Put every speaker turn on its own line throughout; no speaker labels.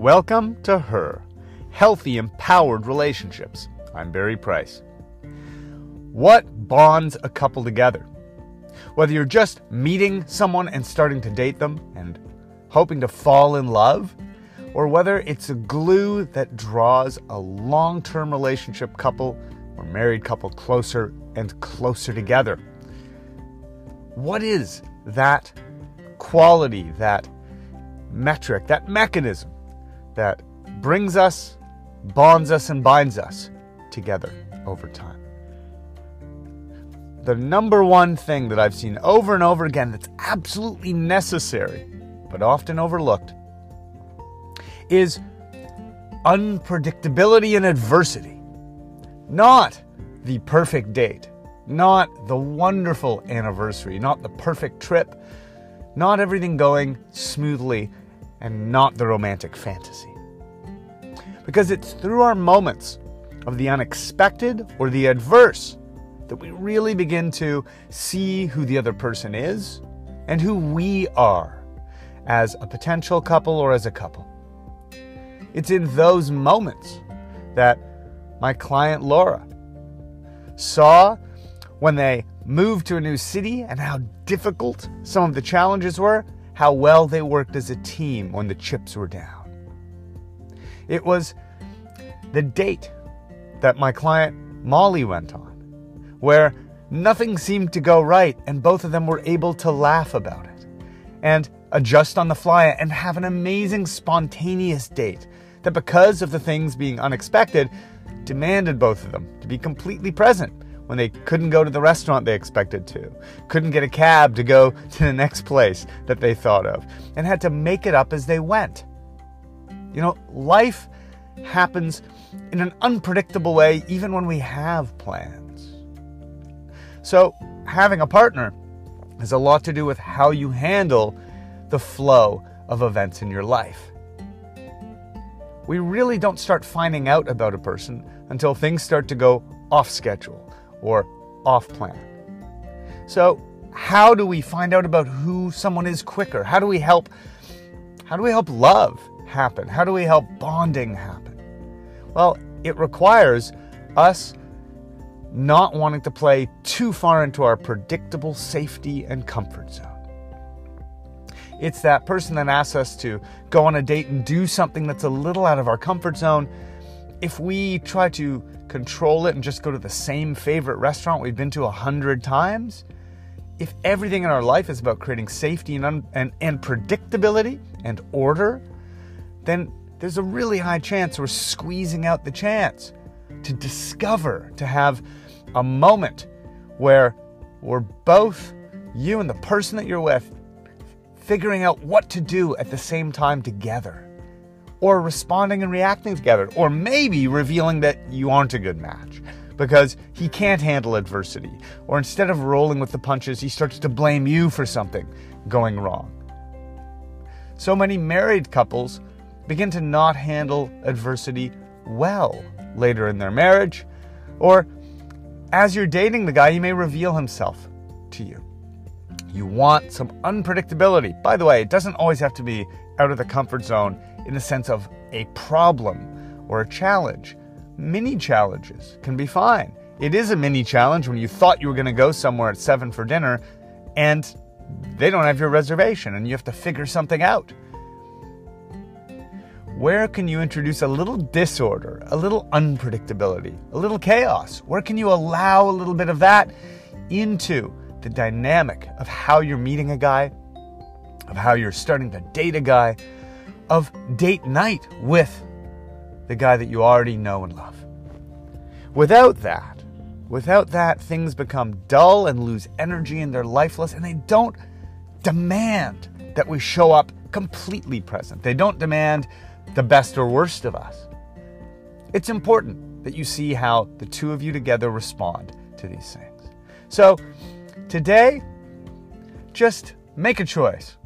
Welcome to Her Healthy, Empowered Relationships. I'm Barry Price. What bonds a couple together? Whether you're just meeting someone and starting to date them and hoping to fall in love, or whether it's a glue that draws a long term relationship couple or married couple closer and closer together. What is that quality, that metric, that mechanism that brings us, bonds us, and binds us together over time? The number one thing that I've seen over and over again that's absolutely necessary, but often overlooked, is unpredictability and adversity. Not the perfect date, not the wonderful anniversary, not the perfect trip, not everything going smoothly, and not the romantic fantasy. Because it's through our moments of the unexpected or the adverse that we really begin to see who the other person is and who we are as a potential couple or as a couple. It's in those moments that my client Laura saw when they moved to a new city and how difficult some of the challenges were, how well they worked as a team when the chips were down. It was the date that my client Molly went on, where nothing seemed to go right and both of them were able to laugh about it and adjust on the fly and have an amazing spontaneous date that, because of the things being unexpected, demanded both of them to be completely present when they couldn't go to the restaurant they expected to, couldn't get a cab to go to the next place that they thought of, and had to make it up as they went. You know, life happens in an unpredictable way even when we have plans. So, having a partner has a lot to do with how you handle the flow of events in your life. We really don't start finding out about a person until things start to go off schedule or off plan. So, how do we find out about who someone is quicker? How do we help how do we help love happen? How do we help bonding happen? Well, it requires us not wanting to play too far into our predictable safety and comfort zone. It's that person that asks us to go on a date and do something that's a little out of our comfort zone. If we try to control it and just go to the same favorite restaurant we've been to a hundred times, if everything in our life is about creating safety and, un- and, and predictability and order, then there's a really high chance we're squeezing out the chance to discover, to have a moment where we're both, you and the person that you're with, figuring out what to do at the same time together or responding and reacting together, or maybe revealing that you aren't a good match because he can't handle adversity, or instead of rolling with the punches, he starts to blame you for something going wrong. So many married couples begin to not handle adversity well later in their marriage, or as you're dating the guy, he may reveal himself to you. You want some unpredictability. By the way, it doesn't always have to be out of the comfort zone in the sense of a problem or a challenge. Mini challenges can be fine. It is a mini challenge when you thought you were going to go somewhere at 7 for dinner and they don't have your reservation and you have to figure something out. Where can you introduce a little disorder, a little unpredictability, a little chaos? Where can you allow a little bit of that into the dynamic of how you're meeting a guy, of how you're starting to date a guy, of date night with the guy that you already know and love. Without that, without that, things become dull and lose energy and they're lifeless, and they don't demand that we show up completely present. They don't demand the best or worst of us. It's important that you see how the two of you together respond to these things. So, today, just make a choice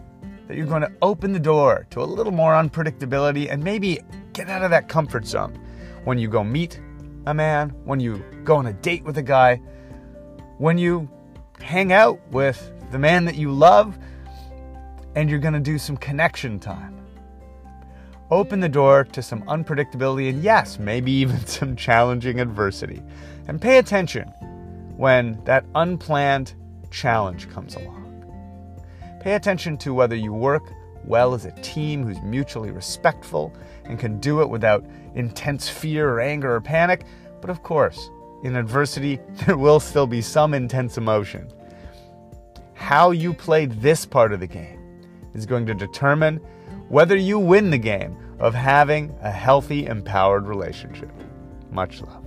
that you're going to open the door to a little more unpredictability and maybe get out of that comfort zone when you go meet a man, when you go on a date with a guy, when you hang out with the man that you love, and you're going to do some connection time. open the door to some unpredictability and, yes, maybe even some challenging adversity. And pay attention when that unplanned challenge comes along. Pay attention to whether you work well as a team who's mutually respectful and can do it without intense fear or anger or panic. But of course, in adversity, there will still be some intense emotion. How you play this part of the game is going to determine whether you win the game of having a healthy, empowered relationship. Much love.